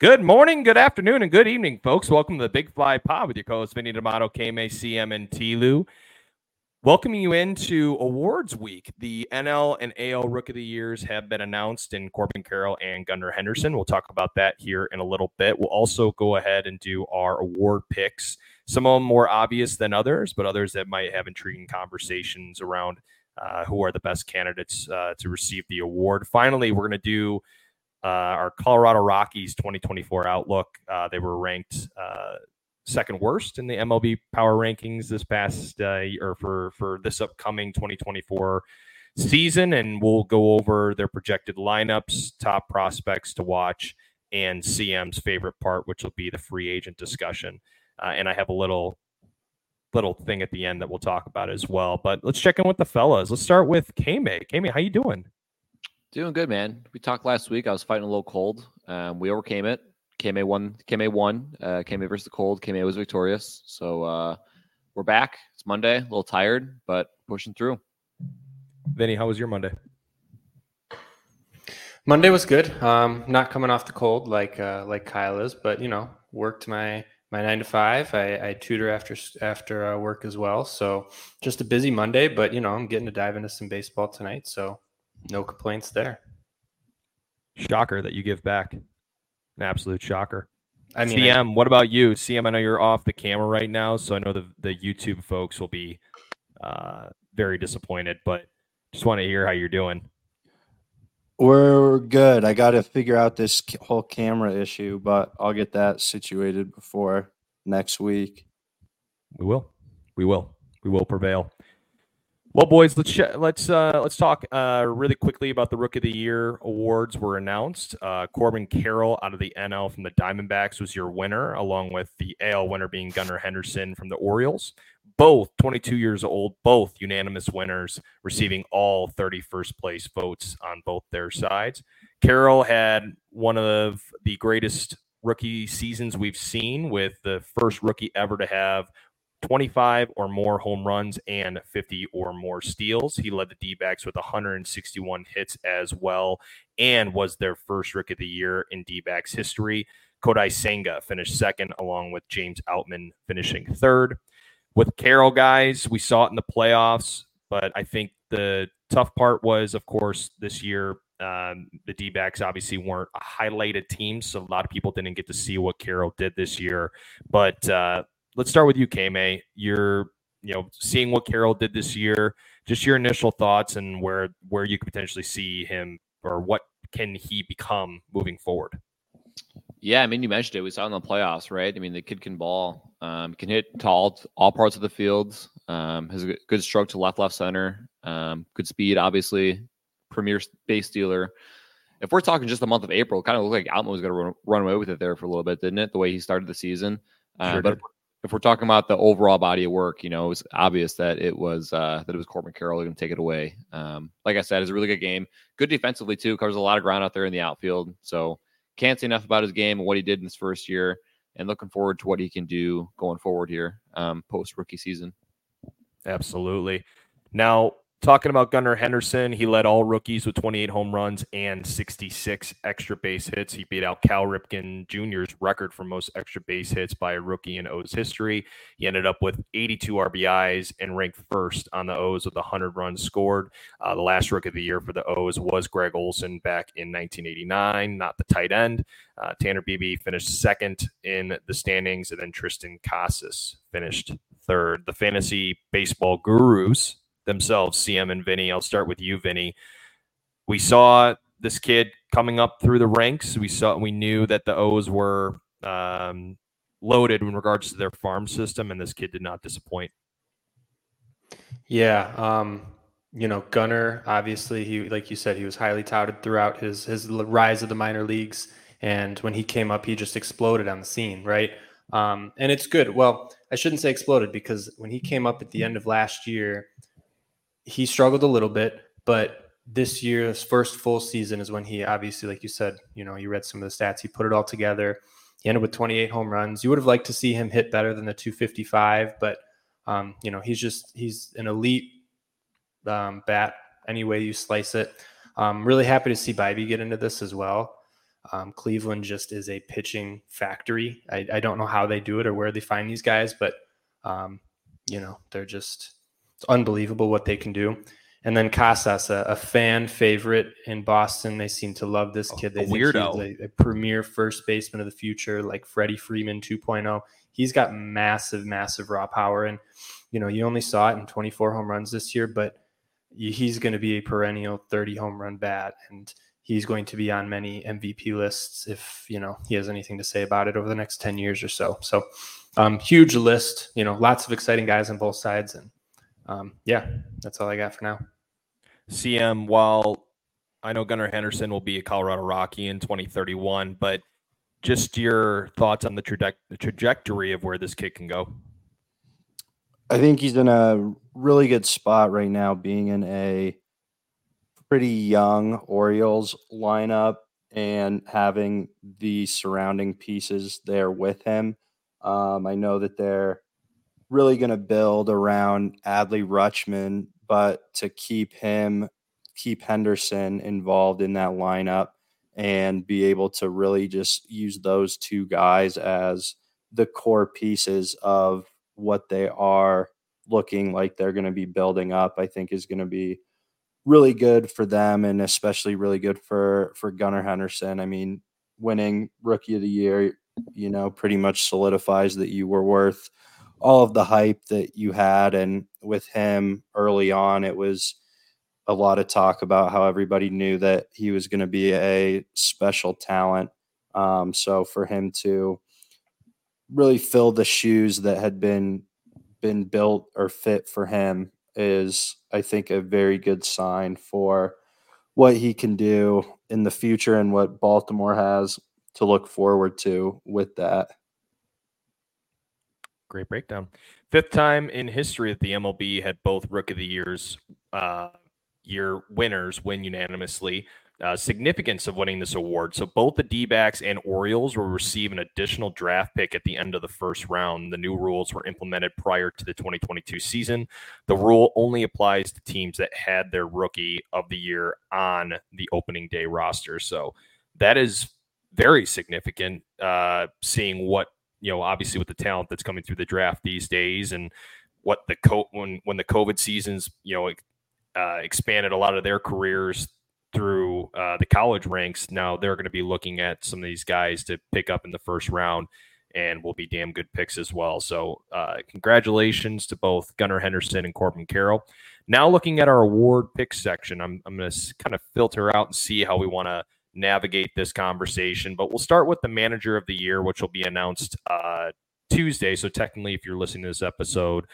Good morning, good afternoon, and good evening, folks. Welcome to the Big Fly Pod with your co-host Vinny D'Amato, KMA, CM, and Tlu. Welcoming you into awards week. The NL and AL Rookie of the Years have been announced in Corbin Carroll and Gunnar Henderson. We'll talk about that here in a little bit. We'll also go ahead and do our award picks. Some of them more obvious than others, but others that might have intriguing conversations around uh, who are the best candidates uh, to receive the award. Finally, we're going to do uh, our Colorado Rockies 2024 outlook. Uh, they were ranked uh, second worst in the MLB Power Rankings this past uh, or for for this upcoming 2024 season, and we'll go over their projected lineups, top prospects to watch, and CM's favorite part, which will be the free agent discussion. Uh, and I have a little little thing at the end that we'll talk about as well. But let's check in with the fellas. Let's start with K-May. K-May, how you doing? Doing good, man. We talked last week. I was fighting a little cold. Um, we overcame it. KMA won. KMA won. Uh, KMA versus the cold. KMA was victorious. So uh, we're back. It's Monday. A little tired, but pushing through. Vinny, how was your Monday? Monday was good. Um, not coming off the cold like uh, like Kyle is, but you know, worked my my nine to five. I, I tutor after after uh, work as well. So just a busy Monday, but you know, I'm getting to dive into some baseball tonight. So no complaints there. Shocker that you give back. An absolute shocker. I mean, CM, I, what about you? CM, I know you're off the camera right now, so I know the, the YouTube folks will be uh, very disappointed, but just want to hear how you're doing. We're good. I got to figure out this whole camera issue, but I'll get that situated before next week. We will. We will. We will prevail. Well, boys, let's let's uh, let's talk uh, really quickly about the Rookie of the Year awards were announced. Uh, Corbin Carroll out of the NL from the Diamondbacks was your winner, along with the AL winner being Gunnar Henderson from the Orioles. Both 22 years old, both unanimous winners, receiving all 31st place votes on both their sides. Carroll had one of the greatest rookie seasons we've seen, with the first rookie ever to have 25 or more home runs and 50 or more steals. He led the D backs with 161 hits as well and was their first Rookie of the Year in D backs history. Kodai Senga finished second, along with James Outman finishing third. With Carroll, guys, we saw it in the playoffs, but I think the tough part was, of course, this year um, the D backs obviously weren't a highlighted team, so a lot of people didn't get to see what Carroll did this year. But uh, let's start with you, K-May. You're you know seeing what Carroll did this year. Just your initial thoughts and where where you could potentially see him or what can he become moving forward. Yeah, I mean, you mentioned it. We saw in the playoffs, right? I mean, the kid can ball, um, can hit tall all parts of the field. Um, has a good stroke to left, left center. Um, good speed, obviously. Premier base stealer. If we're talking just the month of April, kind of looked like Outman was going to run, run, away with it there for a little bit, didn't it? The way he started the season. Uh, sure but if we're talking about the overall body of work, you know, it was obvious that it was uh, that it was Corbin Carroll going to take it away. Um, like I said, it's a really good game. Good defensively too. Covers a lot of ground out there in the outfield. So can't say enough about his game and what he did in his first year. And looking forward to what he can do going forward here um, post rookie season. Absolutely. Now, Talking about Gunnar Henderson, he led all rookies with 28 home runs and 66 extra base hits. He beat out Cal Ripken Jr.'s record for most extra base hits by a rookie in O's history. He ended up with 82 RBIs and ranked first on the O's with 100 runs scored. Uh, the last rookie of the year for the O's was Gregg Olson back in 1989, not the tight end. Uh, Tanner Bibee finished second in the standings, and then Triston Casas finished third. The fantasy baseball gurus themselves, CM and Vinny. I'll start with you, Vinny. We saw this kid coming up through the ranks. We saw we knew that the O's were um, loaded in regards to their farm system, and this kid did not disappoint. Yeah, um, you know, Gunner. Obviously, he like you said, he was highly touted throughout his his rise of the minor leagues, and when he came up, he just exploded on the scene, right? Um, and it's good. Well, I shouldn't say exploded because when he came up at the end of last year, he struggled a little bit, but this year's first full season is when he obviously, like you said, you know, you read some of the stats, he put it all together. He ended with 28 home runs. You would have liked to see him hit better than the 255, but um, you know, he's just he's an elite um, bat any way you slice it. I'm really happy to see Bibee get into this as well. Um, Cleveland just is a pitching factory. I, I, don't know how they do it or where they find these guys, but um, you know they're just it's unbelievable what they can do. And then Casas, a, a, fan favorite in Boston. They seem to love this kid. They a weirdo. A, a, premier first baseman of the future, like Freddie Freeman 2.0. He's got massive, massive raw power. And, you know, you only saw it in 24 home runs this year, but he's going to be a perennial 30 home run bat. And he's going to be on many MVP lists if, you know, he has anything to say about it over the next 10 years or so. So, um, huge list, you know, lots of exciting guys on both sides. And, um, yeah, that's all I got for now. CM, while I know Gunnar Henderson will be a Colorado Rocky in 2031, but just your thoughts on the, traje- the trajectory of where this kid can go. I think he's in a really good spot right now, being in a pretty young Orioles lineup and having the surrounding pieces there with him. Um, I know that they're really going to build around Adley Rutschman but to keep him, keep Henderson involved in that lineup and be able to really just use those two guys as the core pieces of what they are looking like they're going to be building up, I think is going to be really good for them and especially really good for for Gunnar Henderson. I mean, winning rookie of the year, you know, pretty much solidifies that you were worth all of the hype that you had. And with him early on, it was a lot of talk about how everybody knew that he was going to be a special talent. Um, so for him to really fill the shoes that had been been built or fit for him is, I think, a very good sign for what he can do in the future and what Baltimore has to look forward to with that. Great breakdown. Fifth time in history that the MLB had both Rook of the Years uh, year winners win unanimously. Uh, significance of winning this award. So both the D backs and Orioles will receive an additional draft pick at the end of the first round. The new rules were implemented prior to the 2022 season. The rule only applies to teams that had their rookie of the year on the opening day roster. So that is very significant, uh, seeing what you know, obviously with the talent that's coming through the draft these days and what the co- when when the COVID seasons, you know, uh, expanded a lot of their careers through uh, the college ranks. Now they're going to be looking at some of these guys to pick up in the first round, and will be damn good picks as well. So uh, congratulations to both Gunnar Henderson and Corbin Carroll. Now looking at our award pick section, I'm I'm going to kind of filter out and see how we want to navigate this conversation. But we'll start with the manager of the year, which will be announced uh, Tuesday. So technically, if you're listening to this episode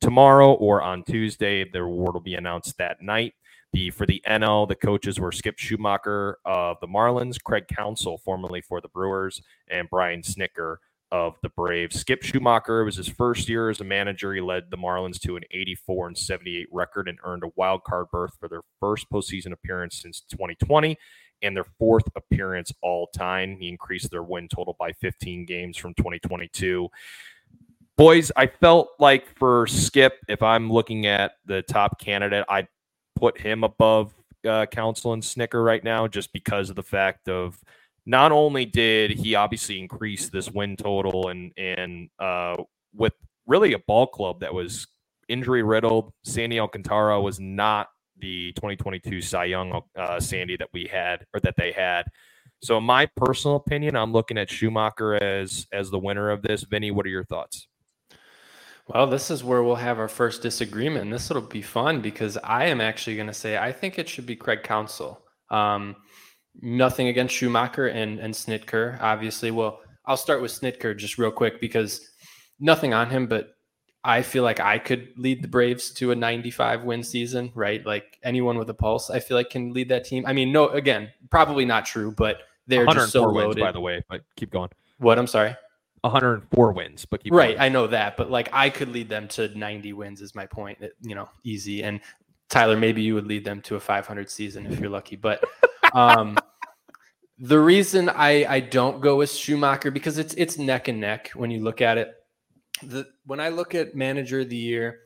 tomorrow or on Tuesday, the award will be announced that night. The for the NL, the coaches were Skip Schumaker of the Marlins, Craig Counsell, formerly for the Brewers, and Brian Snitker of the Braves. Skip Schumaker was his first year as a manager. He led the Marlins to an 84 and 78 record and earned a wild card berth for their first postseason appearance since 2020 and their fourth appearance all time. He increased their win total by 15 games from 2022. Boys, I felt like for Skip, if I'm looking at the top candidate, I'd put him above uh, Counsell and Snitker right now, just because of the fact of not only did he obviously increase this win total and and uh, with really a ball club that was injury riddled, Sandy Alcantara was not the 2022 Cy Young uh, Sandy that we had or that they had. So, in my personal opinion, I'm looking at Schumaker as as the winner of this. Vinny, what are your thoughts? Well, this is where we'll have our first disagreement, and this will be fun because I am actually going to say I think it should be Craig Counsell. Um, nothing against Schumaker and and Snitker, obviously. Well, I'll start with Snitker just real quick because nothing on him, but I feel like I could lead the Braves to a 95 win season, right? Like anyone with a pulse, I feel like can lead that team. I mean, no, again, probably not true, but they're just so wins, loaded. by the way. But keep going. What? I'm sorry. 104 wins, but keep right. Going. I know that, but like I could lead them to 90 wins is my point. That, you know, easy. And Tyler, maybe you would lead them to a 500 season if you're lucky. But um, the reason I I don't go with Schumaker because it's it's neck and neck when you look at it the when I look at manager of the year,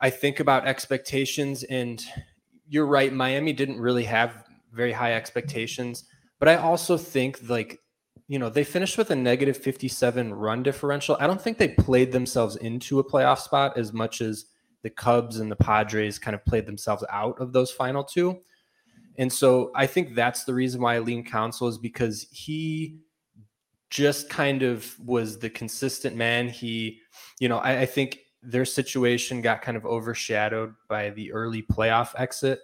I think about expectations, and you're right. Miami didn't really have very high expectations, but I also think like you know they finished with a negative 57 run differential. I don't think they played themselves into a playoff spot as much as the Cubs and the Padres kind of played themselves out of those final two. And so I think that's the reason why I lean Counsell is because he just kind of was the consistent man. He, you know, I, I think their situation got kind of overshadowed by the early playoff exit.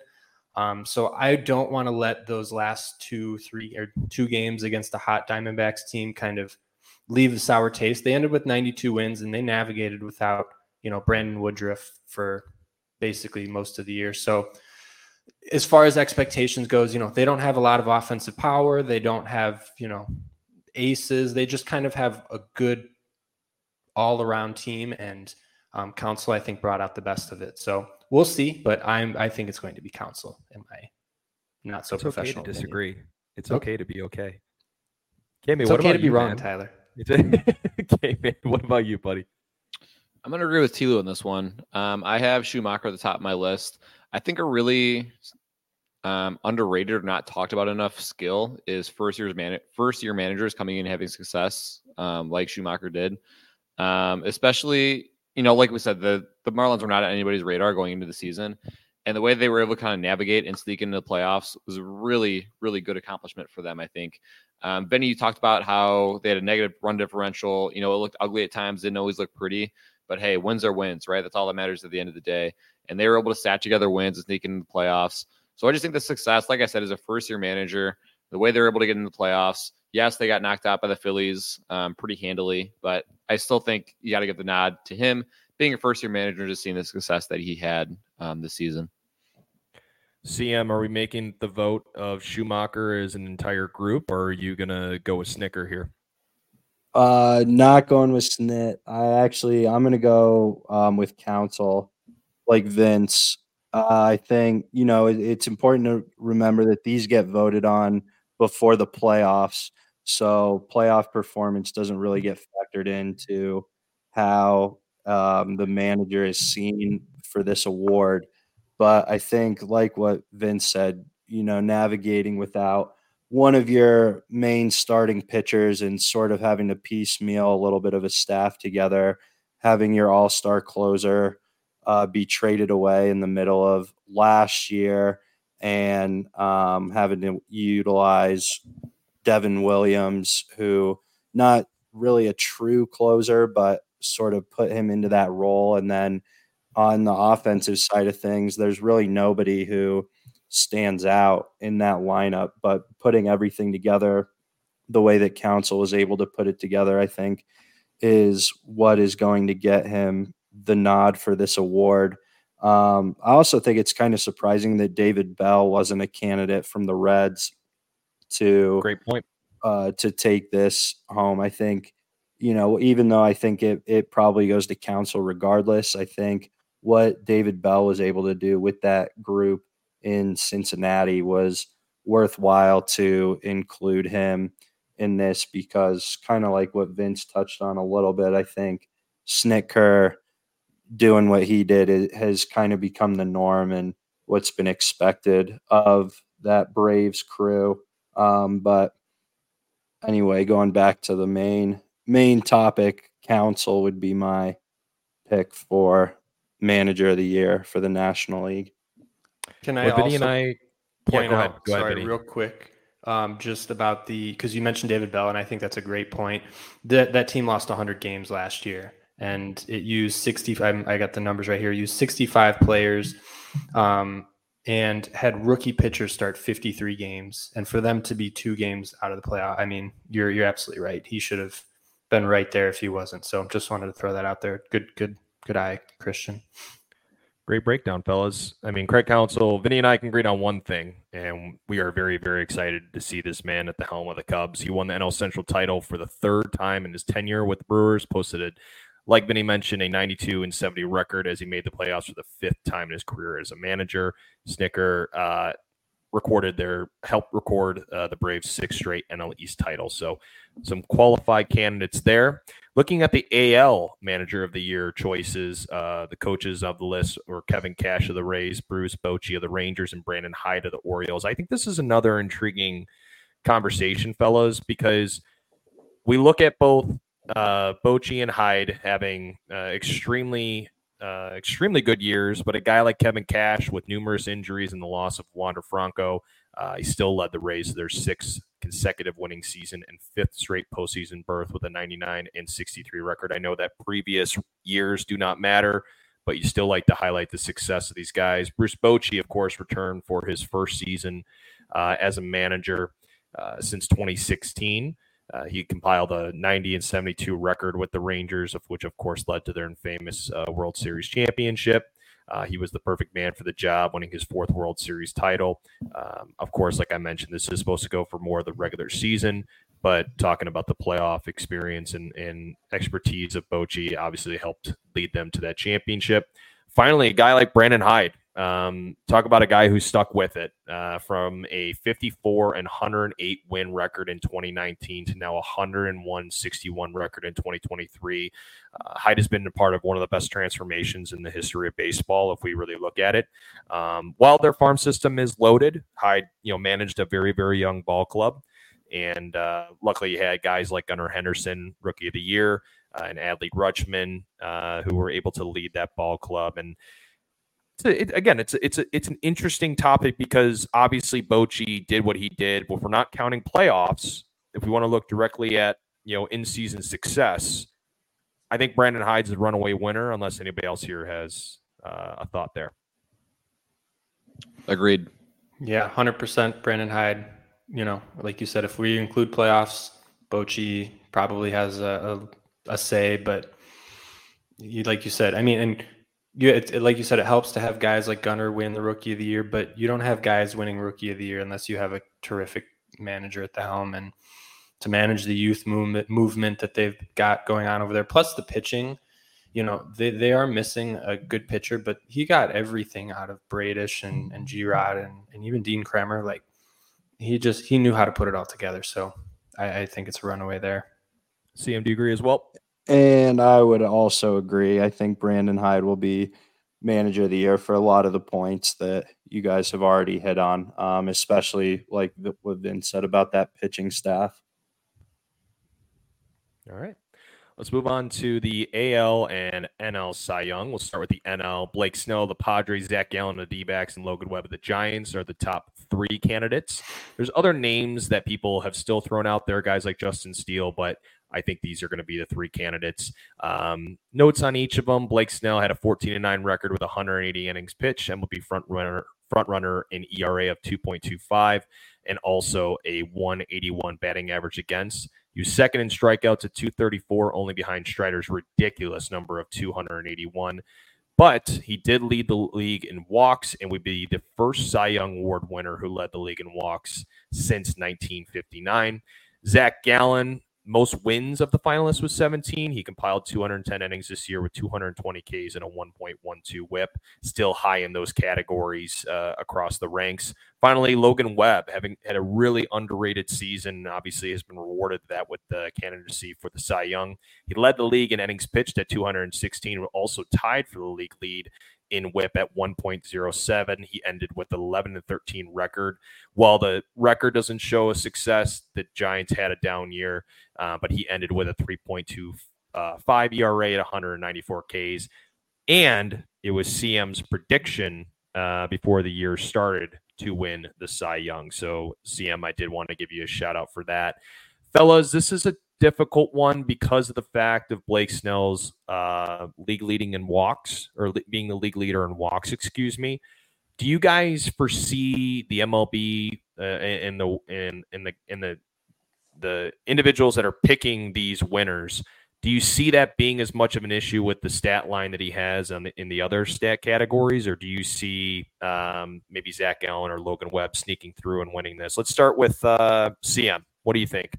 Um, so I don't want to let those last two, three, or two games against the hot Diamondbacks team kind of leave a sour taste. They ended with 92 wins and they navigated without, you know, Brandon Woodruff for basically most of the year. So as far as expectations goes, you know, they don't have a lot of offensive power. They don't have, you know, aces. They just kind of have a good all around team. And um, Counsell, I think, brought out the best of it. So we'll see, but I'm I think it's going to be Counsell in my not so it's professional. Okay to disagree. It's Okay. okay to be okay. Jamie, It's what okay about to be you, wrong, man? Tyler. okay, man. What about you, buddy? I'm going to agree with Tilo on this one. Um, I have Schumaker at the top of my list. I think a really um, underrated or not talked about enough skill is first year's man first year managers coming in having success, um, like Schumaker did. Um, especially, you know, like we said, the the Marlins were not on anybody's radar going into the season, and the way they were able to kind of navigate and sneak into the playoffs was a really, really good accomplishment for them. I think. Um, Benny, you talked about how they had a negative run differential. You know, it looked ugly at times, didn't always look pretty. But hey, wins are wins, right? That's all that matters at the end of the day. And they were able to stat together wins and sneak into the playoffs. So I just think the success, like I said, as a first year manager, the way they're able to get into the playoffs. Yes, they got knocked out by the Phillies um, pretty handily, but I still think you got to give the nod to him being a first year manager, just seeing the success that he had um, this season. CM, are we making the vote of Schumaker as an entire group, or are you gonna go with Snitker here? Uh, not going with Snit. I actually, I'm gonna go um, with Counsell, like Vince. Uh, I think you know it, it's important to remember that these get voted on before the playoffs, so playoff performance doesn't really get factored into how um, the manager is seen for this award. But I think, like what Vince said, you know, navigating without one of your main starting pitchers and sort of having to piecemeal a little bit of a staff together, having your all star closer uh, be traded away in the middle of last year, and um, having to utilize Devin Williams, who not really a true closer, but sort of put him into that role. And then on the offensive side of things, there's really nobody who stands out in that lineup. But putting everything together the way that Counsell was able to put it together, I think, is what is going to get him the nod for this award. Um, I also think it's kind of surprising that David Bell wasn't a candidate from the Reds to Great point. uh, to take this home. I think, you know, even though I think it it probably goes to Counsell regardless, I think what David Bell was able to do with that group in Cincinnati was worthwhile to include him in this because kind of like what Vince touched on a little bit, I think Snitker doing what he did it has kind of become the norm and what's been expected of that Braves crew. Um, but anyway, going back to the main main topic, Counsell would be my pick for manager of the year for the National League. Can I Well, also and I. Yeah, point go out, ahead. Go ahead, sorry, Vinny. real quick, um, just about the because you mentioned David Bell, and I think that's a great point. That that team lost 100 games last year, and it used 65. I got the numbers right here. Used 65 players, um, and had rookie pitchers start 53 games, and for them to be two games out of the playoff, I mean, you're you're absolutely right. He should have been right there if he wasn't. So just wanted to throw that out there. Good, good, good eye, Christian. Great breakdown, fellas. I mean, Craig Counsell, Vinny and I can agree on one thing, and we are very, very excited to see this man at the helm of the Cubs. He won the NL Central title for the third time in his tenure with the Brewers, posted it, like Vinny mentioned, a 92 and 70 record as he made the playoffs for the fifth time in his career as a manager. Snitker uh, recorded their helped record uh, the Braves' six straight NL East title. So, some qualified candidates there. Looking at the AL Manager of the Year choices, uh, the coaches of the list were Kevin Cash of the Rays, Bruce Bochy of the Rangers, and Brandon Hyde of the Orioles. I think this is another intriguing conversation, fellas, because we look at both uh, Bochy and Hyde having uh, extremely, uh, extremely good years, but a guy like Kevin Cash with numerous injuries and the loss of Wander Franco, uh, he still led the Rays to their sixth consecutive winning season and fifth straight postseason berth with a 99 and 63 record. I know that previous years do not matter, but you still like to highlight the success of these guys. Bruce Bochy, of course, returned for his first season uh, as a manager uh, since 2016. Uh, he compiled a 90 and 72 record with the Rangers, of which, of course, led to their infamous uh, World Series championship. Uh, he was the perfect man for the job, winning his fourth World Series title. Um, of course, like I mentioned, this is supposed to go for more of the regular season, but talking about the playoff experience and, and expertise of Bochy obviously helped lead them to that championship. Finally, a guy like Brandon Hyde, um, talk about a guy who stuck with it uh, from a 54 and 108 win record in 2019 to now a 101 61 record in 2023. Uh, Hyde has been a part of one of the best transformations in the history of baseball, if we really look at it. Um, while their farm system is loaded, Hyde, you know, managed a very, very young ball club. And uh, luckily, you had guys like Gunnar Henderson, rookie of the year, uh, and Adley Rutschman, uh, who were able to lead that ball club. And it, again, it's a, it's a, it's an interesting topic because obviously Bochy did what he did, but if we're not counting playoffs, if we want to look directly at you know in season success, I think Brandon Hyde's the runaway winner, unless anybody else here has uh, a thought there. Agreed. Yeah, hundred percent. Brandon Hyde. You know, like you said, if we include playoffs, Bochy probably has a, a, a say, but you, like you said, I mean, and you it, it, like you said, it helps to have guys like Gunner win the Rookie of the Year, but you don't have guys winning Rookie of the Year unless you have a terrific manager at the helm and to manage the youth movement movement that they've got going on over there. Plus the pitching, you know, they, they are missing a good pitcher, but he got everything out of Bradish and and G Rod and, and even Dean Kremer. Like he just he knew how to put it all together. So I, I think it's a runaway there. CM, do you agree as well? And I would also agree. I think Brandon Hyde will be manager of the year for a lot of the points that you guys have already hit on, um, especially like what Vin said about that pitching staff. All right. Let's move on to the AL and NL Cy Young. We'll start with the NL. Blake Snell, the Padres, Zach Gallen, the D backs, and Logan Webb of the Giants are the top three candidates. There's other names that people have still thrown out there, guys like Justin Steele, but I think these are going to be the three candidates. Um, notes on each of them: Blake Snell had a 14 and 9 record with 180 innings pitched, be front runner front runner in ERA of 2.25, and also a 181 batting average against. You second in strikeouts at 234, only behind Strider's ridiculous number of 281. But he did lead the league in walks and would be the first Cy Young Award winner who led the league in walks since 1959. Zach Gallen most wins of the finalists was 17. He compiled 210 innings this year with 220 Ks and a 1.12 whip, still high in those categories uh, across the ranks. Finally, Logan Webb, having had a really underrated season, obviously has been rewarded that with the candidacy for the Cy Young. He led the league in innings pitched at 216, also tied for the league lead in whip at 1.07. He ended with 11 and 13 record. While the record doesn't show a success, the Giants had a down year, uh, but he ended with a 3.25 uh, ERA at 194 Ks. And it was CM's prediction uh, before the year started to win the Cy Young. So, CM, I did want to give you a shout out for that. Fellas, this is a difficult one because of the fact of Blake Snell's uh, league leading in walks or le- being the league leader in walks. Excuse me. Do you guys foresee the MLB uh, and the in the in the the individuals that are picking these winners? Do you see that being as much of an issue with the stat line that he has on the, in the other stat categories, or do you see um, maybe Zach Gallen or Logan Webb sneaking through and winning this? Let's start with uh, CM. What do you think?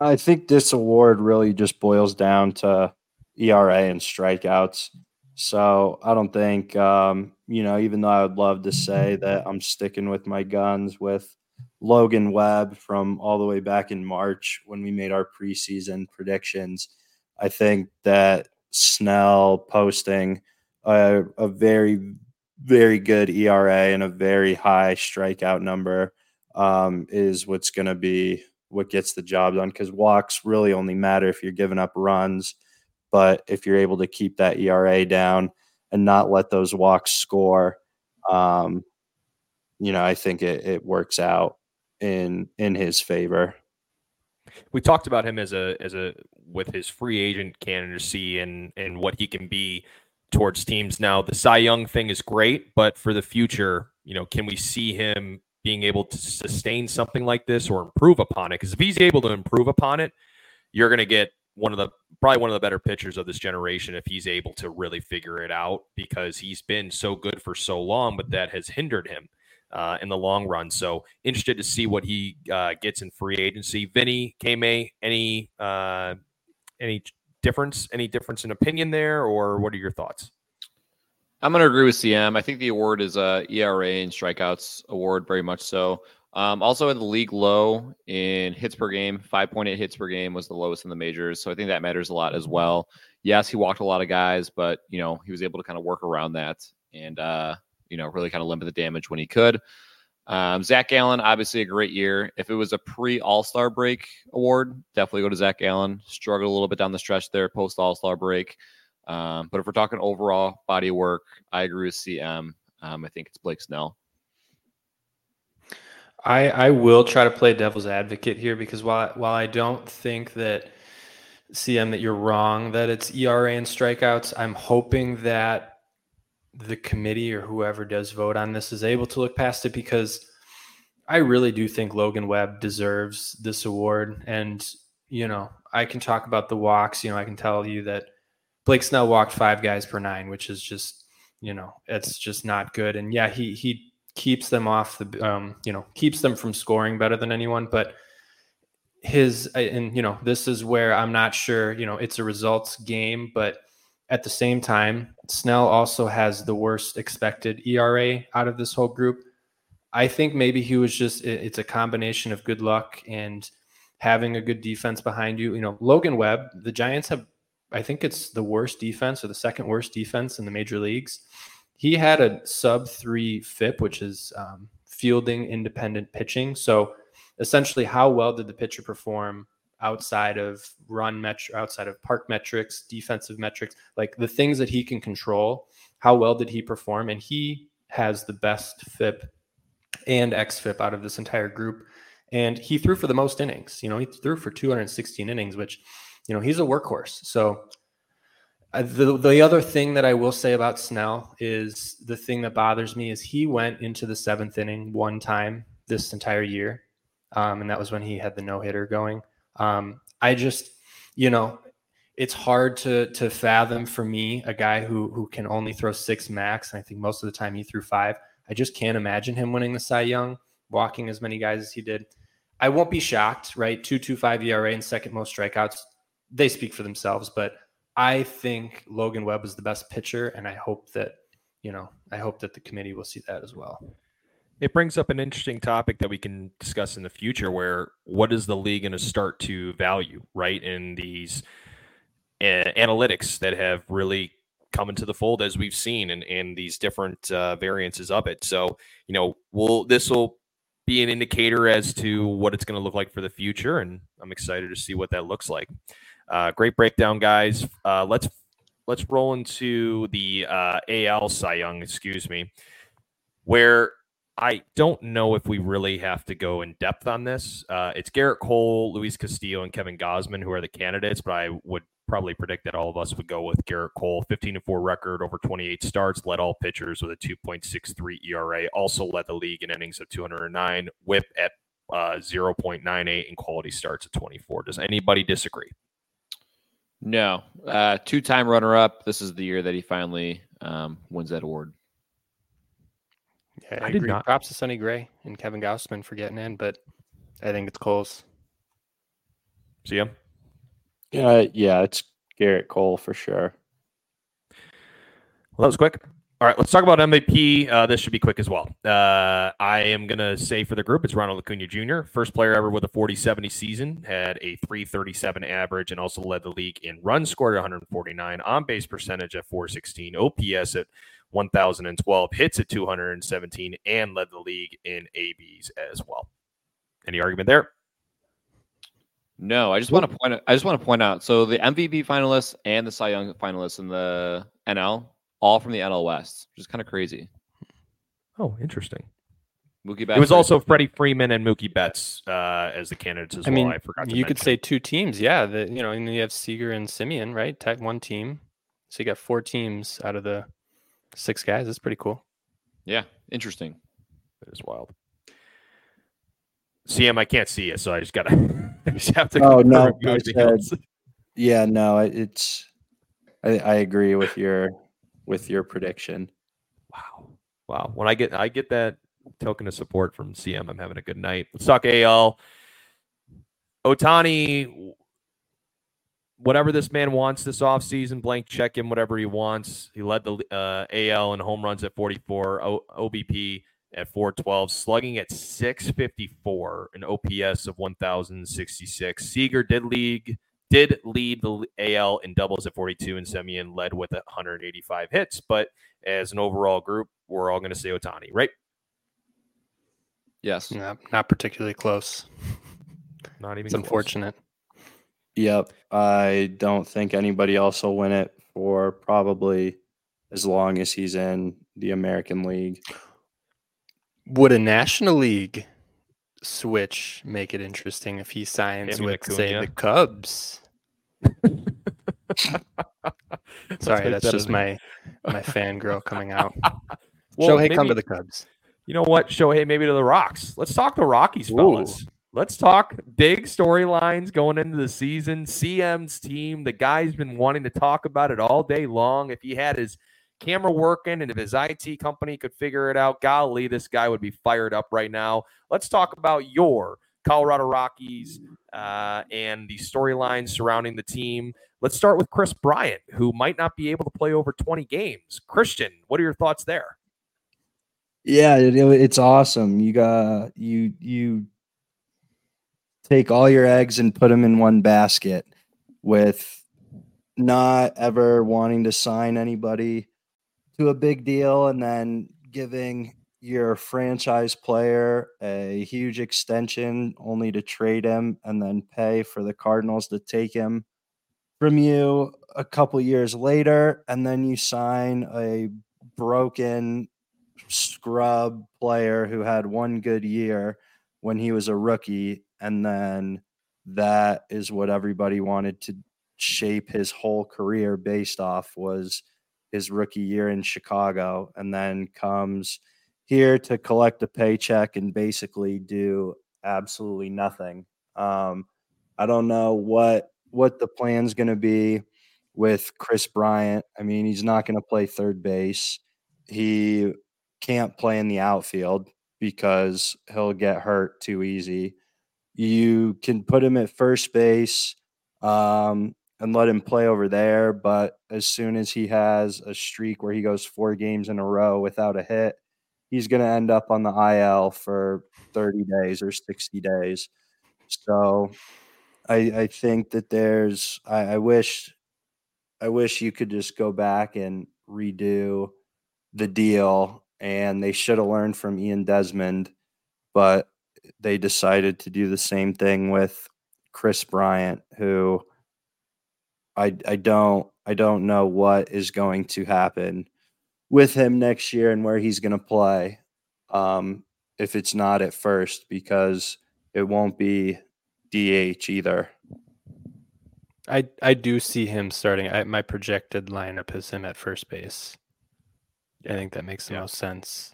I think this award really just boils down to ERA and strikeouts. So I don't think, um, you know, even though I would love to say that I'm sticking with my guns with Logan Webb from all the way back in March when we made our preseason predictions, I think that Snell posting a, a very, very good ERA and a very high strikeout number um, is what's going to be what gets the job done because walks really only matter if you're giving up runs. But if you're able to keep that ERA down and not let those walks score, um, you know, I think it, it works out in in his favor. We talked about him as a as a with his free agent candidacy and and what he can be towards teams. Now the Cy Young thing is great, but for the future, you know, can we see him being able to sustain something like this or improve upon it? Because if he's able to improve upon it, you're going to get one of the probably one of the better pitchers of this generation if he's able to really figure it out because he's been so good for so long, but that has hindered him uh, in the long run. So interested to see what he uh, gets in free agency. Vinny, K any uh, any difference? Any difference in opinion there, or what are your thoughts? I'm going to agree with CM. I think the award is a ERA and strikeouts award, very much so. Um, also in the league low in hits per game, 5.8 hits per game was the lowest in the majors. So I think that matters a lot as well. Yes, he walked a lot of guys, but you know he was able to kind of work around that and uh, you know really kind of limit the damage when he could. Um, Zach Gallen, obviously a great year. If it was a pre All Star break award, definitely go to Zach Gallen. Struggled a little bit down the stretch there post All Star break. Um, but if we're talking overall body work, I agree with CM. Um, I think it's Blake Snell. I I will try to play devil's advocate here because while while I don't think that CM that you're wrong that it's ERA and strikeouts, I'm hoping that the committee or whoever does vote on this is able to look past it because I really do think Logan Webb deserves this award. And, you know, I can talk about the walks. You know, I can tell you that Blake Snell walked five guys per nine, which is just, you know, it's just not good. And yeah, he he keeps them off the, um, you know, keeps them from scoring better than anyone. But his, and you know, this is where I'm not sure. You know, it's a results game, but at the same time, Snell also has the worst expected ERA out of this whole group. I think maybe he was just, it's a combination of good luck and having a good defense behind you. You know, Logan Webb, the Giants have I think it's the worst defense or the second worst defense in the major leagues. He had a sub three FIP, which is um, fielding independent pitching. So essentially, how well did the pitcher perform outside of run metr outside of park metrics, defensive metrics, like the things that he can control? How well did he perform? And he has the best FIP and XFIP out of this entire group. And he threw for the most innings. You know, he threw for 216 innings, which you know, he's a workhorse. So the the other thing that I will say about Snell is the thing that bothers me is he went into the seventh inning one time this entire year, um, and that was when he had the no hitter going. Um, I just, you know, it's hard to to fathom for me a guy who who can only throw six max, and I think most of the time he threw five. I just can't imagine him winning the Cy Young, walking as many guys as he did. I won't be shocked, right? Two two five ERA and second most strikeouts they speak for themselves. But I think Logan Webb is the best pitcher, and I hope that you know I hope that the committee will see that as well. It brings up an interesting topic that we can discuss in the future where what is the league going to start to value, right? In these uh, analytics that have really come into the fold as we've seen and, and these different uh, variances of it. So, you know, will this will be an indicator as to what it's going to look like for the future. And I'm excited to see what that looks like. Uh, great breakdown, guys. Uh, let's let's roll into the uh, AL Cy Young, excuse me, where I don't know if we really have to go in depth on this. Uh, it's Gerrit Cole, Luis Castillo, and Kevin Gausman who are the candidates, but I would probably predict that all of us would go with Gerrit Cole, 15 4 record over 28 starts, led all pitchers with a 2.63 ERA, also led the league in innings of 209, whip at uh, 0.98, and quality starts at 24. Does anybody disagree? No, uh, two-time runner-up. This is the year that he finally um, wins that award. Yeah, I, I agree. Not. Props to Sonny Gray and Kevin Gausman for getting in, but I think it's Cole's. See him? Yeah, yeah, it's Gerrit Cole for sure. Well, that was quick. All right, let's talk about MVP. Uh, this should be quick as well. Uh, I am going to say for the group, it's Ronald Acuna Jr., first player ever with a 40 70 season, had a 337 average, and also led the league in runs scored at 149, on base percentage at 416, OPS at 1012, hits at 217, and led the league in ABs as well. Any argument there? No, I just want to point. I just want to point out. So the MVP finalists and the Cy Young finalists in the NL, all from the NL West, which is kind of crazy. Oh, interesting. Mookie Betts. It was also Freddie Freeman and Mookie Betts uh, as the candidates as I well. Mean, I forgot. you could say two teams, yeah. The, you know, and you have Seager and Semien, right? Tech one team, so you got four teams out of the six guys. That's pretty cool. Yeah, interesting. It is wild. CM, I can't see you, so I just gotta. I just have to. Oh no! Said, yeah, no, it's. I, I agree with your with your prediction. Wow, wow! When I get I get that token of support from CM, I'm having a good night. Let's talk AL. Ohtani, whatever this man wants this offseason, blank check him whatever he wants. He led the uh, AL in home runs at 44, o- OBP at 412, slugging at 654, an OPS of 1066. Seager did league did lead the AL in doubles at 42, and Semien led with 185 hits. But as an overall group, we're all going to say Ohtani, right? Yes. Not, not particularly close. Not even. It's unfortunate. Yep. I don't think anybody else will win it for probably as long as he's in the American League. Would a National League switch make it interesting if he signs with, Acuna. say, the Cubs? Sorry, that's just my my fangirl coming out. well, Shohei, maybe, come to the Cubs. You know what? Shohei, maybe to the Rocks. Let's talk the Rockies, fellas. Ooh. Let's talk big storylines going into the season. CM's team, the guy's been wanting to talk about it all day long. If he had his camera working and if his IT company could figure it out, golly, this guy would be fired up right now. Let's talk about your Colorado Rockies uh, and the storylines surrounding the team. Let's start with Kris Bryant, who might not be able to play over 20 games. Christian, what are your thoughts there? Yeah, it, it's awesome. You got you you take all your eggs and put them in one basket with not ever wanting to sign anybody to a big deal and then giving your franchise player a huge extension only to trade him and then pay for the Cardinals to take him from you a couple years later and then you sign a broken scrub player who had one good year when he was a rookie and then that is what everybody wanted to shape his whole career based off was his rookie year in Chicago and then comes here to collect a paycheck and basically do absolutely nothing. Um, I don't know what what the plan's going to be with Kris Bryant. I mean, he's not going to play third base. He can't play in the outfield because he'll get hurt too easy. You can put him at first base. Um, and let him play over there. But as soon as he has a streak where he goes four games in a row without a hit, he's going to end up on the IL for 30 days or 60 days. So I, I think that there's, I, I wish, I wish you could just go back and redo the deal. And they should have learned from Ian Desmond, but they decided to do the same thing with Kris Bryant, who I I don't I don't know what is going to happen with him next year and where he's going to play. Um, if it's not at first, because it won't be DH either. I I do see him starting. I, my projected lineup is him at first base. I think that makes the yeah. most sense.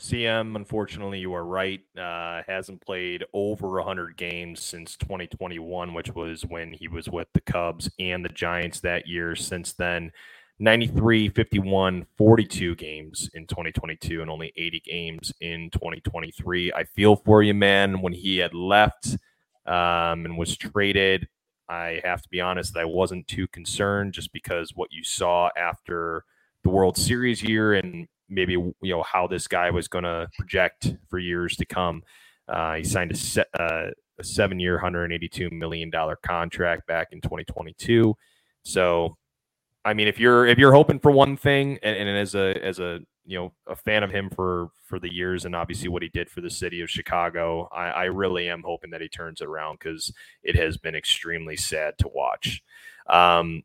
CM, unfortunately, you are right. Uh, hasn't played over 100 games since 2021, which was when he was with the Cubs and the Giants that year. Since then, 93, 51, 42 games in 2022 and only 80 games in 2023. I feel for you, man. When he had left um, and was traded, I have to be honest, that I wasn't too concerned just because what you saw after the World Series year and maybe you know how this guy was going to project for years to come. Uh, he signed a, se- uh, a seven-year, 182 million dollar contract back in 2022. So, I mean, if you're if you're hoping for one thing, and, and as a as a you know a fan of him for for the years and obviously what he did for the city of Chicago. I, I really am hoping that he turns it around because it has been extremely sad to watch. Um,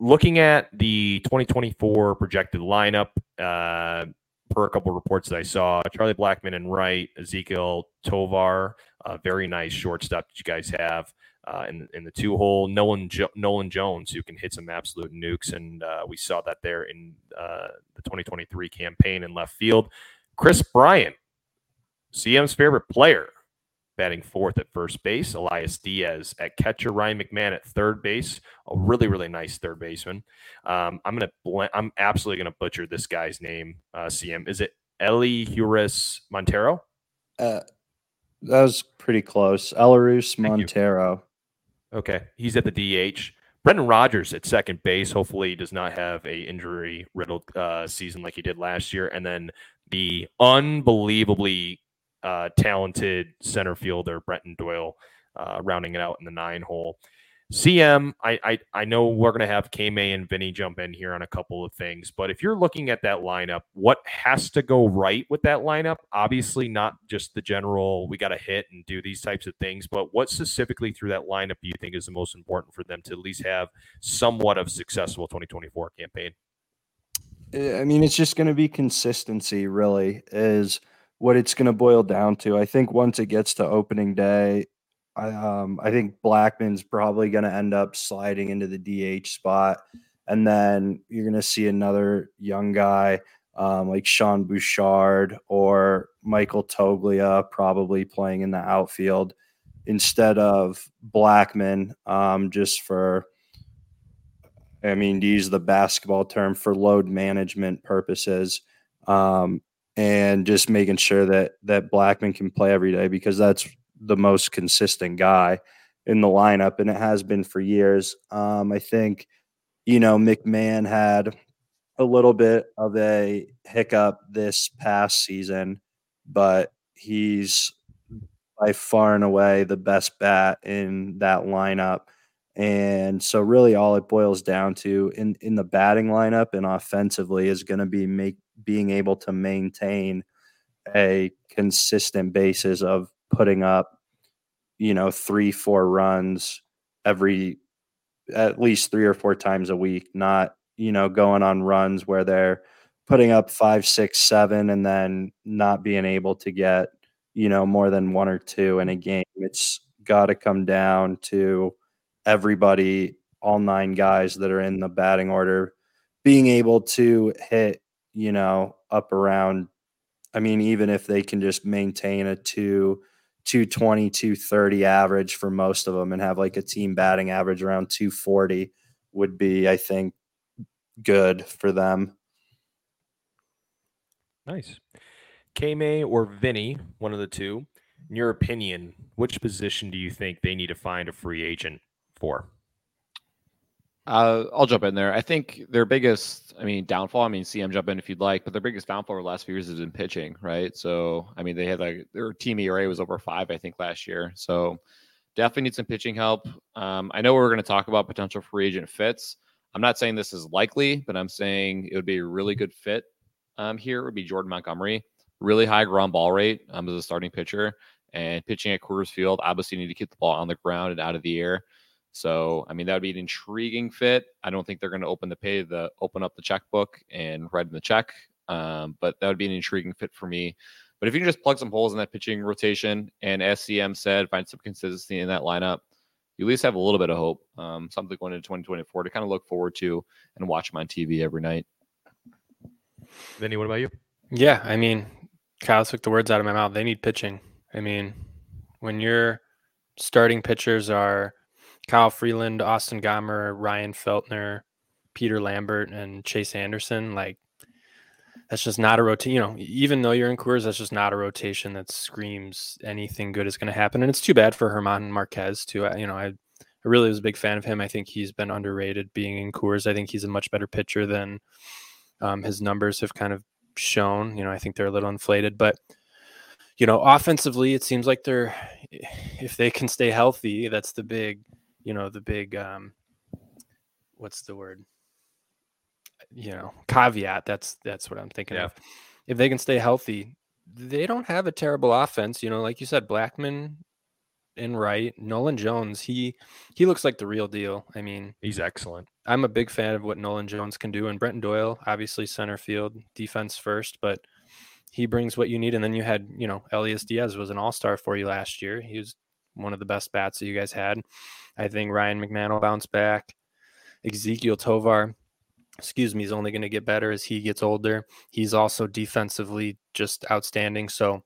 looking at the 2024 projected lineup, uh, per a couple reports that I saw, Charlie Blackmon and Wright, Ezequiel Tovar, a very nice shortstop that you guys have uh, in in the two hole. Nolan jo- Nolan Jones, who can hit some absolute nukes, and uh, we saw that there in uh, the 2023 campaign in left field. Kris Bryant, CM's favorite player, batting fourth at first base. Elias Diaz at catcher. Ryan McMahon at third base. A really really nice third baseman. Um, I'm gonna bl- I'm absolutely gonna butcher this guy's name. Uh, CM is it Elehuris Montero? Uh, that was pretty close. Elarus you. Montero. Okay, he's at the DH. Brendan Rodgers at second base. Hopefully, he does not have a injury riddled uh, season like he did last year. And then the unbelievably uh, talented center fielder Brenton Doyle uh, rounding it out in the nine hole. CM, I, I I know we're gonna have K May and Vinny jump in here on a couple of things, but if you're looking at that lineup, what has to go right with that lineup? Obviously, not just the general we got to hit and do these types of things, but what specifically through that lineup do you think is the most important for them to at least have somewhat of successful 2024 campaign? Uh, I mean, it's just going to be consistency, really, is what it's going to boil down to. I think once it gets to opening day, I, um, I think Blackmon's probably going to end up sliding into the DH spot. And then you're going to see another young guy um, like Sean Bouchard or Michael Toglia probably playing in the outfield instead of Blackmon, um, just for I mean, to use the basketball term for load management purposes, um, and just making sure that that Blackmon can play every day because that's the most consistent guy in the lineup, and it has been for years. Um, I think, you know, McMahon had a little bit of a hiccup this past season, but he's by far and away the best bat in that lineup. And so really all it boils down to in in the batting lineup and offensively is going to be make being able to maintain a consistent basis of putting up you know 3 4 runs every at least 3 or 4 times a week not you know going on runs where they're putting up five, six, seven, and then not being able to get you know more than one or two in a game. It's got to come down to everybody, all nine guys that are in the batting order, being able to hit, you know, up around. I mean, even if they can just maintain a two, 220, 230 average for most of them and have like a team batting average around 240 would be, I think, good for them. Nice. K May or Vinny, one of the two. In your opinion, which position do you think they need to find a free agent for? Uh, I'll jump in there. I think their biggest, I mean, downfall. I mean, CM jump in if you'd like, but their biggest downfall over the last few years has been pitching, right? So, I mean, they had like their team ERA was over five, I think, last year. So, definitely need some pitching help. Um, I know we're going to talk about potential free agent fits. I'm not saying this is likely, but I'm saying it would be a really good fit um, here. It would be Jordan Montgomery, really high ground ball rate um, as a starting pitcher, and pitching at Coors Field. Obviously, need to keep the ball on the ground and out of the air. So, I mean, that would be an intriguing fit. I don't think they're going to open the pay, the open up the checkbook and write in the check. Um, but that would be an intriguing fit for me. But if you can just plug some holes in that pitching rotation and SCM said find some consistency in that lineup, you at least have a little bit of hope. Um, something going into 2024 to kind of look forward to and watch them on TV every night. Vinny, what about you? Yeah, I mean, Kyle took the words out of my mouth. They need pitching. I mean, when your starting pitchers are Kyle Freeland, Austin Gomber, Ryan Feltner, Peter Lambert, and Chase Anderson, like that's just not a rotation. You know, even though you're in Coors, that's just not a rotation that screams anything good is going to happen. And it's too bad for Herman Marquez too. I, you know, I, I really was a big fan of him. I think he's been underrated being in Coors. I think he's a much better pitcher than um, his numbers have kind of shown. You know, I think they're a little inflated, but you know, offensively, it seems like they're if they can stay healthy, that's the big, you know, the big um what's the word? you know, caveat. That's that's what I'm thinking Yeah. of. If they can stay healthy, they don't have a terrible offense. You know, like you said, Blackmon and Wright, Nolan Jones. He he looks like the real deal. I mean, He's excellent. I'm a big fan of what Nolan Jones can do, and Brenton Doyle, obviously center field, defense first, but he brings what you need. And then you had, you know, Elias Diaz was an all star for you last year. He was one of the best bats that you guys had. I think Ryan McMahon will bounce back. Ezequiel Tovar, excuse me, is only going to get better as he gets older. He's also defensively just outstanding. So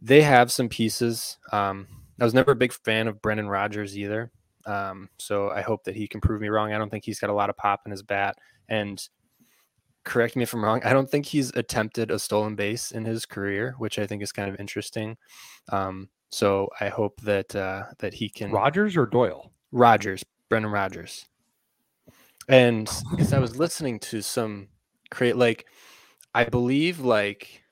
they have some pieces. Um, I was never a big fan of Brendan Rodgers either. Um, so I hope that he can prove me wrong. I don't think he's got a lot of pop in his bat. And correct me if I'm wrong. I don't think he's attempted a stolen base in his career, which I think is kind of interesting. Um, so I hope that uh, that he can Rodgers or Doyle? Rodgers, Brendan Rodgers. And because I was listening to some create like I believe like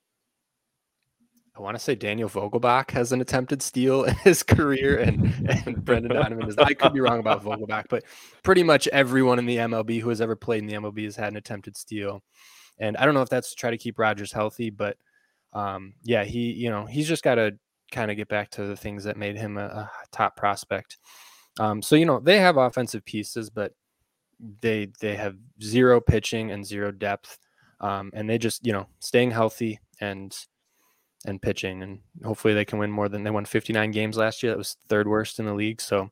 I want to say Daniel Vogelbach has an attempted steal in his career and, and Brendan Donovan is I could be wrong about Vogelbach, but pretty much everyone in the MLB who has ever played in the MLB has had an attempted steal. And I don't know if that's to try to keep Rodgers healthy, but um, yeah, he, you know, he's just got to kind of get back to the things that made him a, a top prospect. Um, so you know they have offensive pieces, but they they have zero pitching and zero depth, um, and they just you know staying healthy and and pitching, and hopefully they can win more than they won 59 games last year. That was third worst in the league, so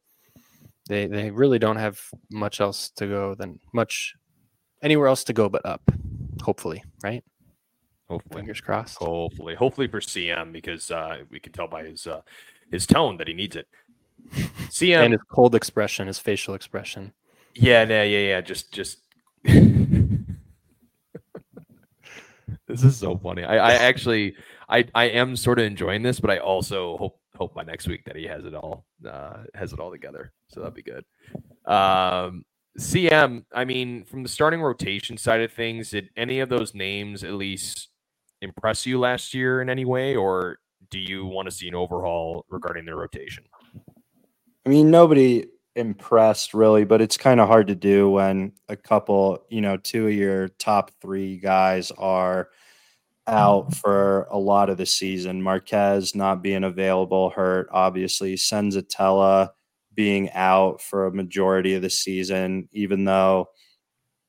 they they really don't have much else to go than much anywhere else to go but up. Hopefully, right? Hopefully. Fingers crossed. Hopefully, hopefully for CM because uh, we can tell by his uh, his tone that he needs it. CM, And his cold expression, his facial expression. yeah, yeah, yeah, yeah. Just, just. this is so funny. I, I actually, I, I am sort of enjoying this, but I also hope, hope by next week that he has it all, uh, has it all together. So that'd be good. Um, CM, I mean, from the starting rotation side of things, did any of those names at least impress you last year in any way, or do you want to see an overhaul regarding their rotation? I mean, nobody impressed really, but it's kind of hard to do when a couple, you know, two of your top three guys are out mm-hmm. for a lot of the season. Marquez not being available, hurt, obviously. Senzatela being out for a majority of the season, even though,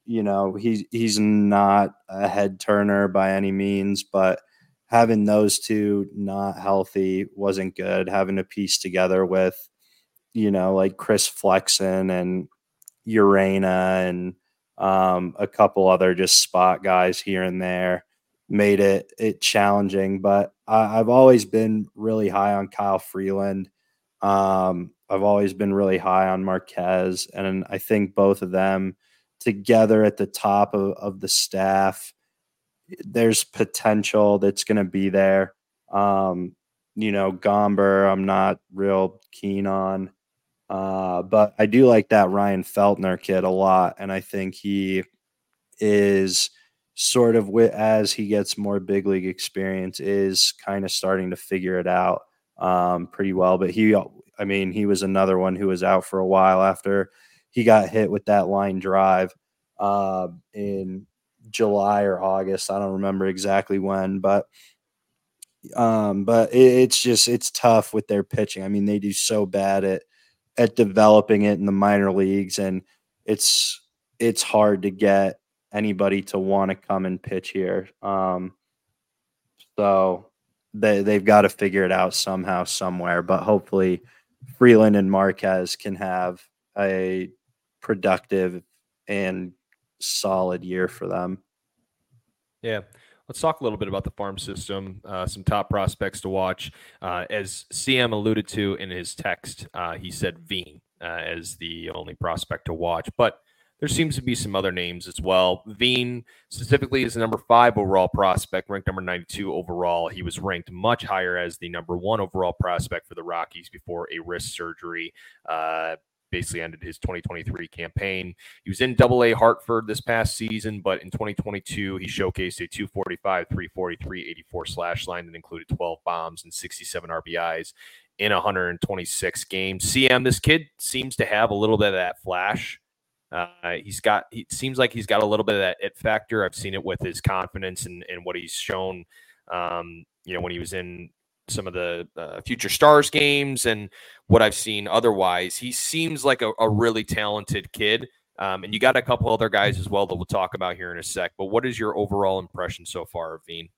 you know, he's he's not a head turner by any means, but having those two not healthy wasn't good. Having to piece together with you know, like Chris Flexen and Urena and um, a couple other just spot guys here and there made it it challenging. But I, I've always been really high on Kyle Freeland. Um, I've always been really high on Marquez, and I think both of them together at the top of, of the staff, there's potential that's going to be there. Um, you know, Gomber, I'm not real keen on. Uh, but I do like that Ryan Feltner kid a lot, and I think he is sort of wi- as he gets more big league experience, is kind of starting to figure it out um, pretty well. But he, I mean, he was another one who was out for a while after he got hit with that line drive uh, in July or August. I don't remember exactly when, but um, but it, it's just it's tough with their pitching. I mean, they do so bad at at developing it in the minor leagues and it's it's hard to get anybody to want to come and pitch here um so they they've got to figure it out somehow somewhere but hopefully Freeland and Marquez can have a productive and solid year for them Yeah. Let's talk a little bit about the farm system, uh, some top prospects to watch. Uh, as CM alluded to in his text, uh, he said Veen uh, as the only prospect to watch, but there seems to be some other names as well. Veen specifically is the number five overall prospect, ranked number 92 overall. He was ranked much higher as the number one overall prospect for the Rockies before a wrist surgery. Basically ended his 2023 campaign. He was in Double A Hartford this past season, but in 2022 he showcased a 245, 343, 84 slash line that included 12 bombs and 67 RBIs in 126 games. CM, this kid seems to have a little bit of that flash Uh, he's got. He seems like he's got a little bit of that it factor. I've seen it with his confidence and, and what he's shown. Um, you know, when he was in some of the uh, future stars games and what I've seen otherwise, he seems like a, a really talented kid. Um, and you got a couple other guys as well that we'll talk about here in a sec. But what is your overall impression so far Veen?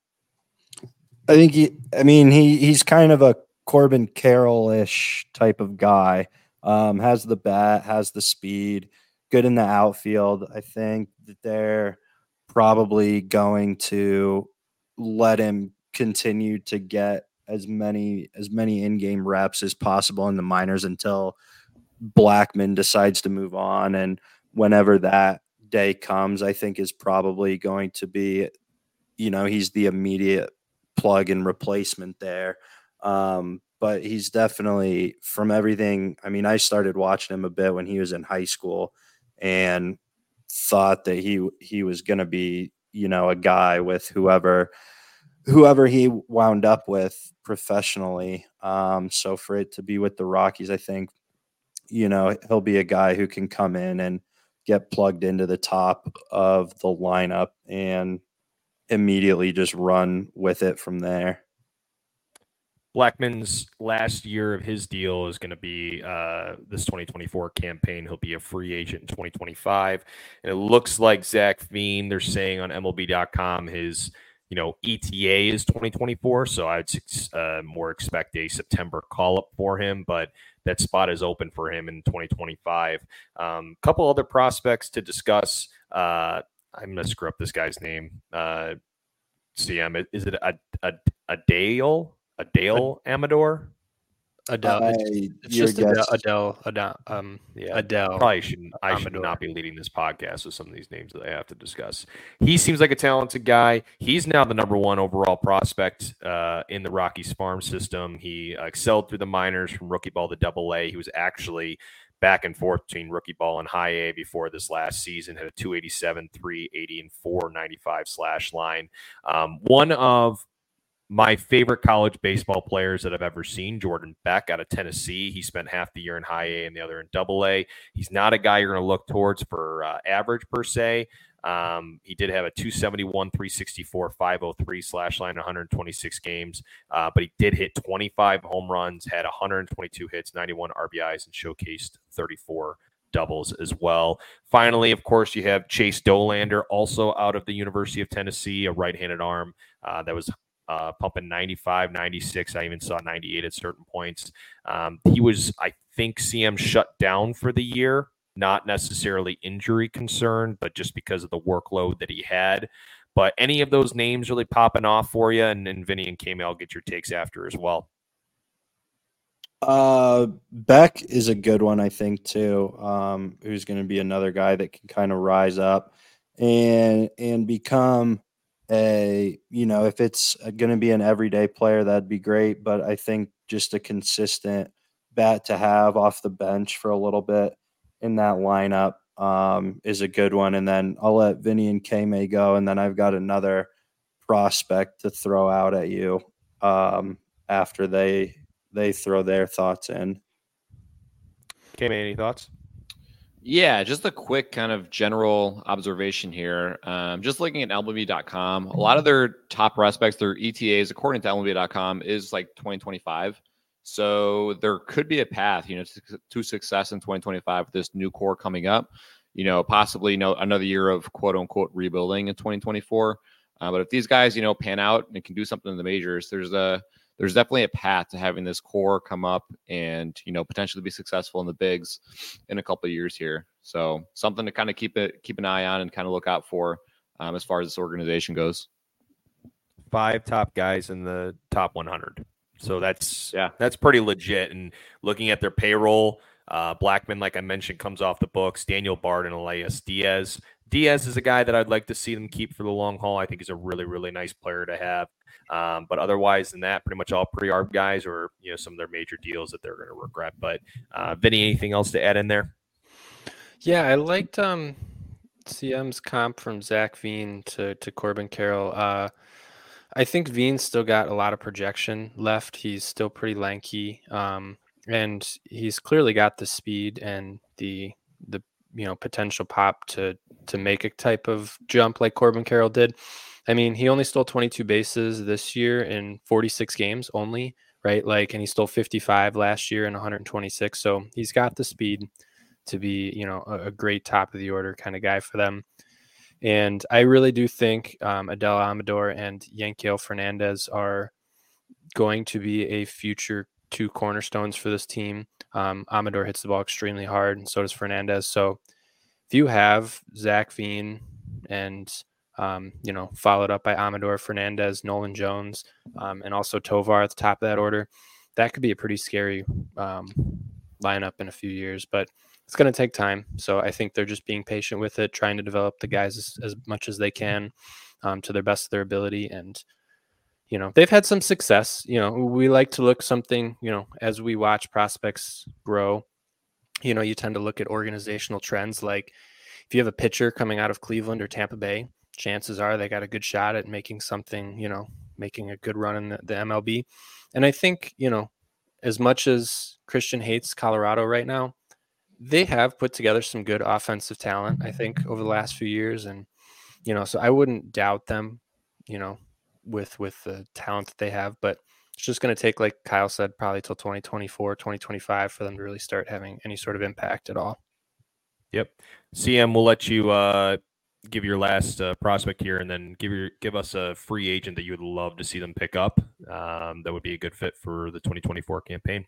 I think he. I mean, he he's kind of a Corbin Carroll ish type of guy. Um, has the bat, has the speed, good in the outfield. I think that they're probably going to let him continue to get as many as many in-game reps as possible in the minors until Blackmon decides to move on. And whenever that day comes I think is probably going to be you know he's the immediate plug and replacement there. Um, but he's definitely from everything I mean I started watching him a bit when he was in high school and thought that he he was going to be you know a guy with whoever whoever he wound up with professionally. Um, so for it to be with the Rockies, I think, you know, he'll be a guy who can come in and get plugged into the top of the lineup and immediately just run with it from there. Blackmon's last year of his deal is going to be uh, this 2024 campaign. He'll be a free agent in 2025. And it looks like Zac Veen, they're saying on MLB.com, his – you know, ETA is 2024, so I'd uh, more expect a September call up for him, but that spot is open for him in 2025. A um, couple other prospects to discuss. Uh, I'm going to screw up this guy's name. Uh, CM, is it a, a, a Dale? A Dale Amador? Adele. Uh, it's, it's just Adele, Adele, Adele. Um, yeah, Adele. Probably shouldn't. I should not be leading this podcast with some of these names that I have to discuss. He seems like a talented guy. He's now the number one overall prospect uh, in the Rockies farm system. He excelled through the minors from rookie ball to Double A. He was actually back and forth between rookie ball and high A before this last season. Had a 287, 380, and 495 slash line. Um, one of my favorite college baseball players that I've ever seen, Jordan Beck out of Tennessee. He spent half the year in high A and the other in double A. He's not a guy you're going to look towards for uh, average per se. Um, he did have a 271, 364, 503 slash line, 126 games, uh, but he did hit 25 home runs, had 122 hits, 91 RBIs, and showcased 34 doubles as well. Finally, of course, you have Chase Dollander, also out of the University of Tennessee, a right handed arm uh, that was uh, pumping 95, 96. I even saw 98 at certain points. Um, he was, I think, CM shut down for the year, not necessarily injury concern, but just because of the workload that he had. But any of those names really popping off for you, and, and Vinny and K May, I'll get your takes after as well. Uh, Beck is a good one, I think, too. Um, who's going to be another guy that can kind of rise up and and become a you know if it's going to be an everyday player that'd be great but i think just a consistent bat to have off the bench for a little bit in that lineup um, is a good one and then i'll let vinny and k may go and then i've got another prospect to throw out at you um, after they they throw their thoughts in. K may any thoughts yeah, just a quick kind of general observation here. Um, just looking at MLB.com, a lot of their top prospects, their ETAs, according to MLB.com, is like 2025. So there could be a path, you know, to, to success in 2025 with this new core coming up. You know, possibly you know another year of quote unquote rebuilding in 2024. Uh, but if these guys, you know, pan out and can do something in the majors, there's a there's definitely a path to having this core come up and you know potentially be successful in the bigs in a couple of years here. So something to kind of keep it keep an eye on and kind of look out for um, as far as this organization goes. Five top guys in the top 100. So that's yeah, that's pretty legit. And looking at their payroll, uh, Blackmon, like I mentioned, comes off the books. Daniel Bard and Elias Diaz. Diaz is a guy that I'd like to see them keep for the long haul. I think he's a really, really nice player to have. Um, but otherwise than that, pretty much all pre-arb guys or you know some of their major deals that they're going to regret. But uh, Vinny, anything else to add in there? Yeah, I liked um, CM's comp from Zac Veen to to Corbin Carroll. Uh, I think Veen's still got a lot of projection left. He's still pretty lanky, um, and he's clearly got the speed and the the you know potential pop to to make a type of jump like Corbin Carroll did. I mean, he only stole 22 bases this year in 46 games only, right? Like, and he stole 55 last year in 126. So he's got the speed to be, you know, a, a great top of the order kind of guy for them. And I really do think um, Adael Amador and Yanquiel Fernandez are going to be a future two cornerstones for this team. Um, Amador hits the ball extremely hard, and so does Fernandez. So if you have Zac Veen and um, you know, followed up by Amador, Fernandez, Nolan Jones, um, and also Tovar at the top of that order. That could be a pretty scary um, lineup in a few years, but it's going to take time. So I think they're just being patient with it, trying to develop the guys as, as much as they can um, to their best of their ability. And, you know, they've had some success. You know, we like to look something, you know, as we watch prospects grow, you know, you tend to look at organizational trends like if you have a pitcher coming out of Cleveland or Tampa Bay, chances are they got a good shot at making something, you know, making a good run in the, the MLB. And I think, you know, as much as Christian hates Colorado right now, they have put together some good offensive talent, I think, over the last few years. And, you know, so I wouldn't doubt them, you know, with with the talent that they have. But it's just going to take, like Kyle said, probably till 2024, 2025 for them to really start having any sort of impact at all. Yep. CM, we'll let you uh, give your last uh, prospect here, and then give your give us a free agent that you would love to see them pick up. Um, that would be a good fit for the 2024 campaign.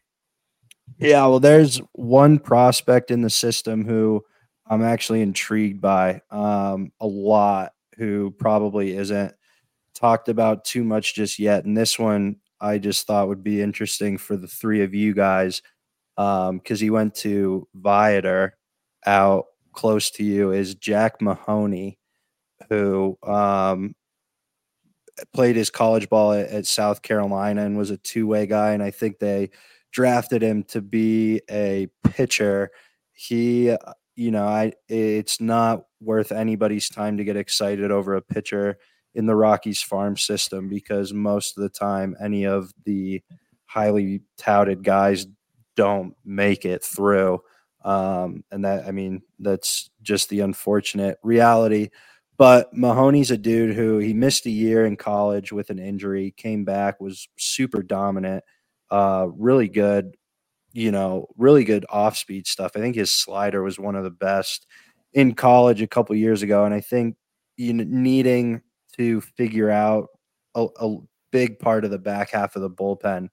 Yeah, well, there's one prospect in the system who I'm actually intrigued by um, a lot, who probably isn't talked about too much just yet. And this one I just thought would be interesting for the three of you guys because um, he went to Viator out close to you is Jack Mahoney, who um, played his college ball at, at, South Carolina and was a two way guy. And I think they drafted him to be a pitcher. He, you know, I it's not worth anybody's time to get excited over a pitcher in the Rockies farm system because most of the time any of the highly touted guys don't make it through. Um, and that, I mean, that's just the unfortunate reality. But Mahoney's a dude who he missed a year in college with an injury, came back, was super dominant, uh, really good, you know, really good off speed stuff. I think his slider was one of the best in college a couple years ago. And I think you needing to figure out a, a, big part of the back half of the bullpen,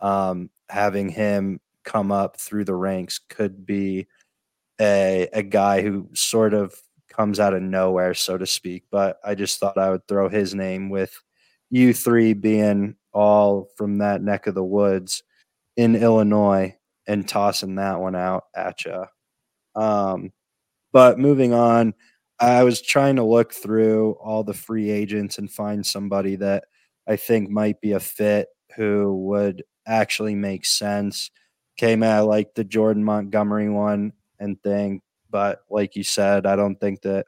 um, having him come up through the ranks could be a a guy who sort of comes out of nowhere, so to speak. But I just thought I would throw his name with you three being all from that neck of the woods in Illinois and tossing that one out at you. Um, but moving on, I was trying to look through all the free agents and find somebody that I think might be a fit who would actually make sense came at like the Jordan Montgomery one and thing. But like you said, I don't think that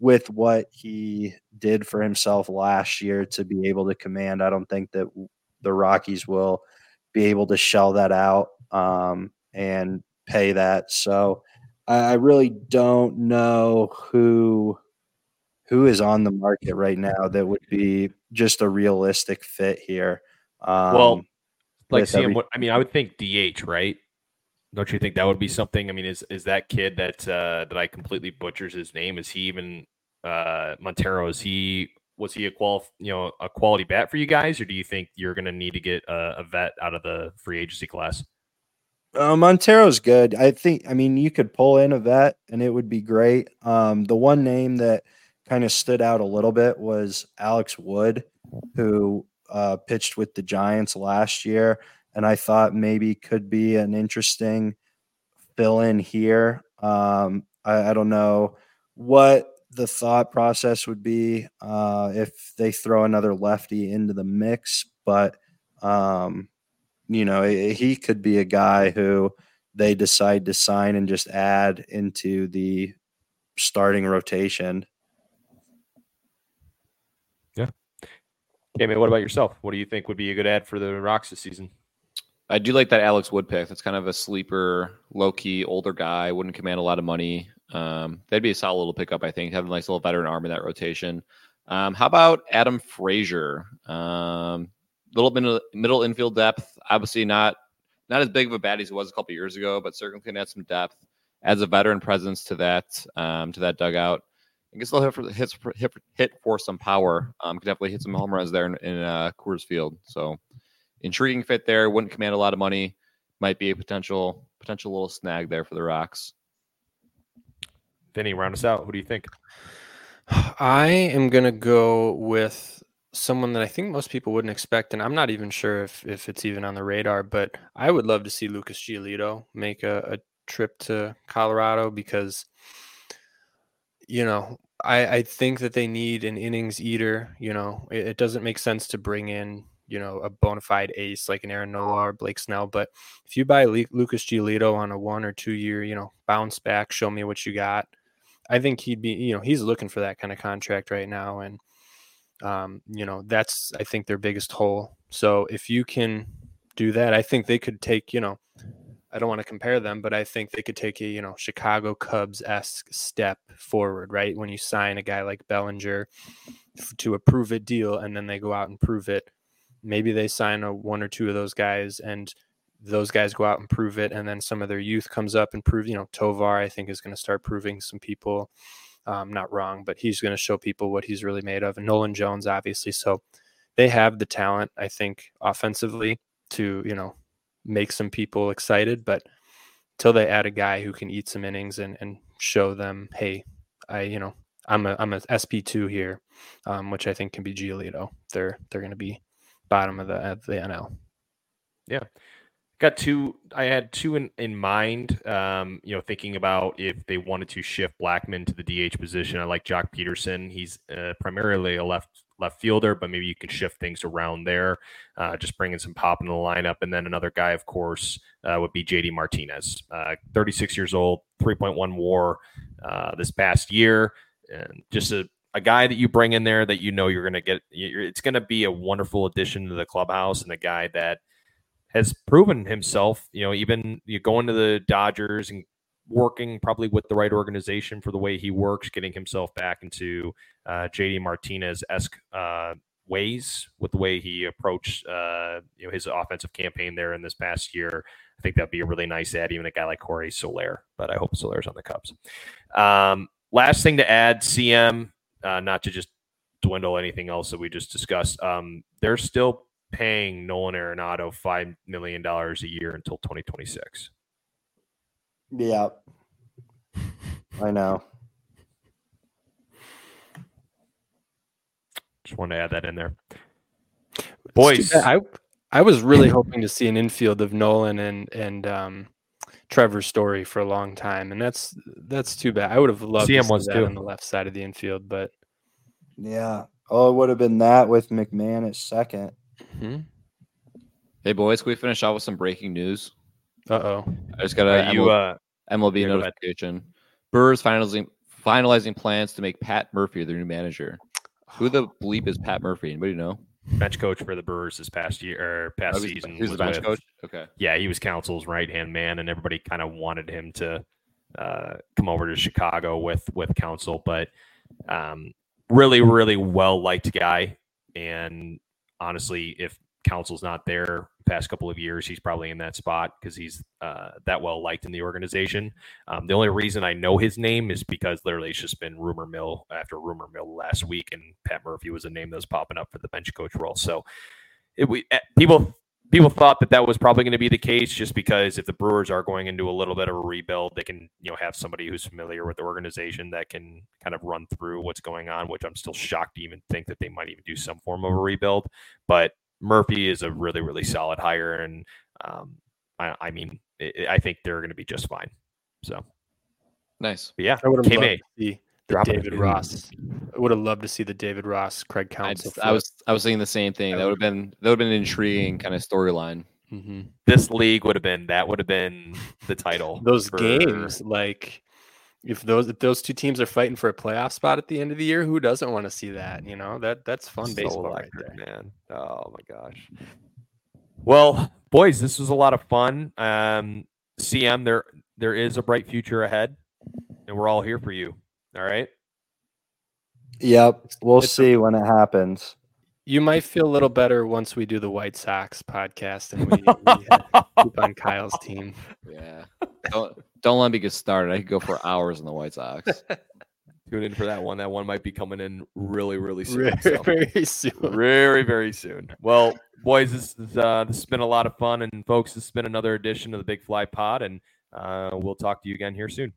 with what he did for himself last year to be able to command, I don't think that the Rockies will be able to shell that out um, and pay that. So I really don't know who who is on the market right now that would be just a realistic fit here. Um, well, like seeing every- what I mean, I would think DH, right? Don't you think that would be something? I mean, is is that kid that uh, that I completely butchers his name? Is he even uh, Montero? Is he was he a qual you know a quality bat for you guys, or do you think you're going to need to get a, a, vet out of the free agency class? Uh, Montero's good. I think. I mean, you could pull in a vet, and it would be great. Um, the one name that kind of stood out a little bit was Alex Wood, who uh, pitched with the Giants last year, and I thought maybe could be an interesting fill in here. Um, I, I, don't know what the thought process would be uh, if they throw another lefty into the mix, but um, you know he could be a guy who they decide to sign and just add into the starting rotation. Man, what about yourself? What do you think would be a good ad for the Rocks this season? I do like that Alex Wood pick. That's kind of a sleeper, low key, older guy. Wouldn't command a lot of money. Um, that'd be a solid little pickup, I think. Have a nice little veteran arm in that rotation. Um, how about Adam Frazier? Um, little bit of middle infield depth. Obviously, not not as big of a bat as he was a couple years ago, but certainly can add some depth. Adds a veteran presence to that um, to that dugout. I guess they'll hit for, hit, hit, hit for some power. Um, can definitely hit some home runs there in, in uh, Coors Field. So intriguing fit there. Wouldn't command a lot of money. Might be a potential potential little snag there for the Rocks. Vinny, round us out. Who do you think? I am gonna go with someone that I think most people wouldn't expect, and I'm not even sure if if it's even on the radar. But I would love to see Lucas Giolito make a, a trip to Colorado because you know I I think that they need an innings eater. You know, it, it doesn't make sense to bring in you know a bona fide ace like an Aaron Nola or Blake Snell. But if you buy Le- Lucas Giolito on a one or two year, you know, bounce back, show me what you got. I think he'd be, you know, he's looking for that kind of contract right now, and um, you know, that's I think their biggest hole. So if you can do that, I think they could take, you know, I don't want to compare them, but I think they could take a, you know, Chicago Cubs esque step forward, right? When you sign a guy like Bellinger to approve a deal and then they go out and prove it. Maybe they sign a one or two of those guys and those guys go out and prove it, and then some of their youth comes up and prove. You know, Tovar I think is going to start proving some people. Um, not wrong, but he's going to show people what he's really made of. And Nolan Jones, obviously, so they have the talent, I think, offensively to you know make some people excited. But till they add a guy who can eat some innings and and show them, hey, I you know I'm a I'm a SP two here, um, which I think can be Giolito. They're they're going to be bottom of the of the NL. Yeah, got two i had two in, in mind um, you know thinking about if they wanted to shift Blackmon to the dh position i like Joc Pederson. he's uh, primarily a left left fielder but maybe you can shift things around there uh, just bringing some pop in the lineup. And then another guy of course uh, would be jd martinez uh, 36 years old 3.1 war uh, this past year. And just a a guy that you bring in there that you know you're going to get it's going to be a wonderful addition to the clubhouse and a guy that has proven himself, you know, even you going to the Dodgers and working probably with the right organization for the way he works, getting himself back into uh, JD Martinez esque uh, ways with the way he approached uh, you know his offensive campaign there in this past year. I think that'd be a really nice add, even a guy like Corey Soler. But I hope Soler's on the Cubs. Um, last thing to add, CM, uh, not to just dwindle anything else that we just discussed. Um, they're still paying Nolan Arenado five million dollars a year until 2026. Yeah, I know. Just wanted to add that in there, boys. I I was really hoping to see an infield of Nolan and and um, Trevor Story for a long time, and that's that's too bad. I would have loved CM to see that too. on the left side of the infield, but yeah, oh, it would have been that with McMahon at second. Mm-hmm. Hey boys, can we finish off with some breaking news? Uh oh. I just got a you, uh, MLB notification. Brewers finalizing finalizing plans to make Pat Murphy their new manager. Who the bleep is Pat Murphy? Anybody know? Bench coach for the Brewers this past year or past oh, season. He's the bench with, coach. Okay. Yeah, he was Counsell's right hand man, and everybody kind of wanted him to uh, come over to Chicago with with Counsell, but um, really, really well liked guy. And honestly, if Counsell's not there past couple of years, he's probably in that spot because he's uh, that well liked in the organization. Um, the only reason I know his name is because literally it's just been rumor mill after rumor mill last week, and Pat Murphy was a name that was popping up for the bench coach role. So it, we, eh, people people thought that that was probably going to be the case just because if the Brewers are going into a little bit of a rebuild, they can you know have somebody who's familiar with the organization that can kind of run through what's going on. Which I'm still shocked to even think that they might even do some form of a rebuild, but Murphy is a really, really solid hire, and um, I, I, mean, it, I think they're going to be just fine. So nice. But yeah, I would have loved to see the David Ross. I would have loved to see the David Ross, Craig Counsell. I, I was, I was thinking the same thing. That would have been, that would have been an intriguing kind of storyline. Mm-hmm. This league would have been that would have been the title. Those for... games, like if those if those two teams are fighting for a playoff spot at the end of the year, who doesn't want to see that? You know that that's fun so baseball, electric, right man. Oh my gosh. Well, boys, this was a lot of fun. Um, CM, there there is a bright future ahead. and we're all here for you. All right. Yep. We'll It's a- see when it happens. You might feel a little better once we do the White Sox podcast and we, we keep on Kyle's team. Yeah. Don't don't let me get started. I could go for hours on the White Sox. Tune in for that one. That one might be coming in really, really soon. Very, so. very soon. very very soon well boys this is uh this has been a lot of fun and folks this has been another edition of the big fly pod and uh we'll talk to you again here soon